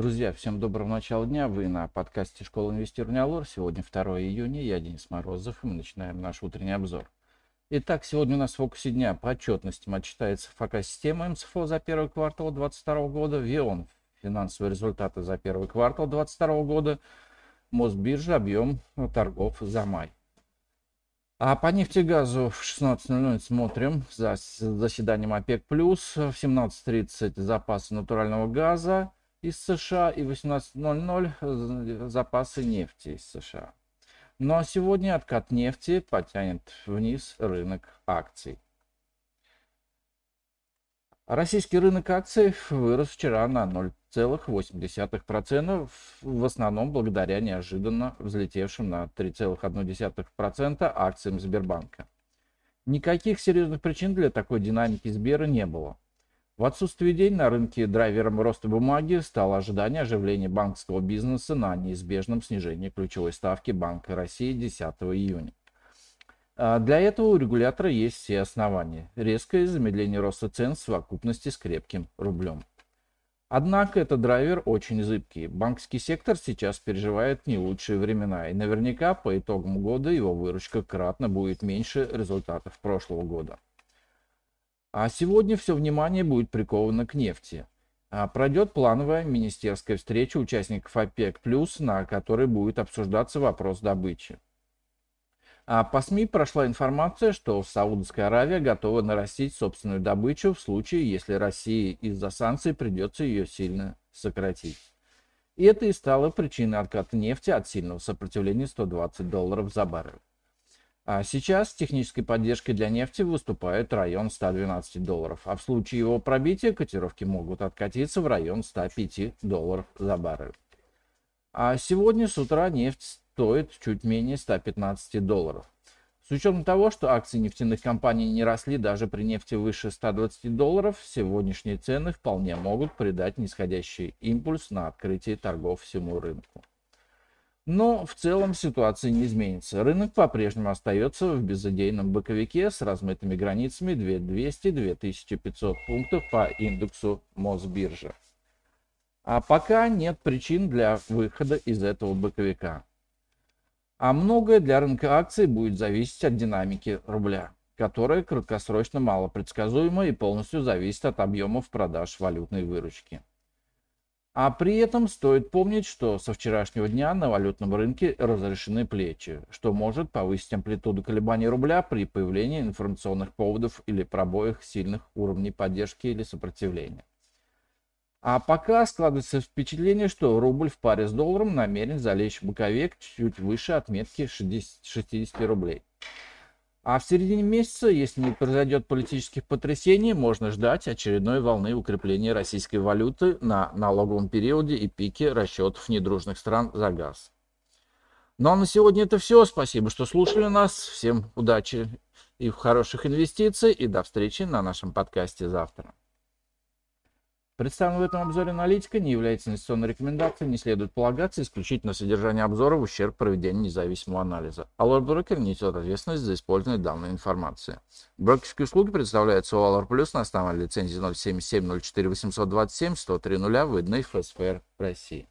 Друзья, всем доброго начала дня. Вы на подкасте «Школа инвестирования Алор». Сегодня 2 июня, я Денис Морозов, и мы начинаем наш утренний обзор. Итак, сегодня у нас в фокусе дня по отчетностям отчитается ФК-система МСФО за первый квартал 2022 года, ВИОН финансовые результаты за первый квартал 2022 года, Мосбиржа объем торгов за май. А по нефтегазу в 16.00 смотрим за заседанием ОПЕК+, в 17.30 запасы натурального газа, из США и 18.00 э, запасы нефти из США. Ну а сегодня откат нефти потянет вниз рынок акций. Российский рынок акций вырос вчера на 0,8%, в основном благодаря неожиданно взлетевшим на 3,1% акциям Сбербанка. Никаких серьезных причин для такой динамики Сбера не было. В отсутствие день на рынке драйвером роста бумаги стало ожидание оживления банковского бизнеса на неизбежном снижении ключевой ставки Банка России 10 июня. А для этого у регулятора есть все основания. Резкое замедление роста цен в совокупности с крепким рублем. Однако этот драйвер очень зыбкий. Банковский сектор сейчас переживает не лучшие времена, и наверняка по итогам года его выручка кратно будет меньше результатов прошлого года. А сегодня все внимание будет приковано к нефти. А пройдет плановая министерская встреча участников ОПЕК+, на которой будет обсуждаться вопрос добычи. А по СМИ прошла информация, что Саудовская Аравия готова нарастить собственную добычу в случае, если России из-за санкций придется ее сильно сократить. И это и стало причиной отката нефти от сильного сопротивления 120 долларов за баррель. А сейчас технической поддержкой для нефти выступает район 112 долларов, а в случае его пробития котировки могут откатиться в район 105 долларов за баррель. А сегодня с утра нефть стоит чуть менее 115 долларов. С учетом того, что акции нефтяных компаний не росли даже при нефти выше 120 долларов, сегодняшние цены вполне могут придать нисходящий импульс на открытие торгов всему рынку. Но в целом ситуация не изменится. Рынок по-прежнему остается в безыдейном боковике с размытыми границами 2200-2500 пунктов по индексу Мосбиржи. А пока нет причин для выхода из этого боковика. А многое для рынка акций будет зависеть от динамики рубля, которая краткосрочно малопредсказуема и полностью зависит от объемов продаж валютной выручки. А при этом стоит помнить, что со вчерашнего дня на валютном рынке разрешены плечи, что может повысить амплитуду колебаний рубля при появлении информационных поводов или пробоях сильных уровней поддержки или сопротивления. А пока складывается впечатление, что рубль в паре с долларом намерен залечь в боковик чуть выше отметки 60, 60 рублей. А в середине месяца, если не произойдет политических потрясений, можно ждать очередной волны укрепления российской валюты на налоговом периоде и пике расчетов недружных стран за газ. Ну а на сегодня это все. Спасибо, что слушали нас. Всем удачи и хороших инвестиций. И до встречи на нашем подкасте завтра. Представленная в этом обзоре аналитика не является инвестиционной рекомендацией, не следует полагаться исключительно содержание обзора в ущерб проведению независимого анализа. Allure Broker несет ответственность за использование данной информации. Брокерские услуги предоставляются у Allure Plus на основании лицензии 077 04 827 103 0 выданной ФСФР России.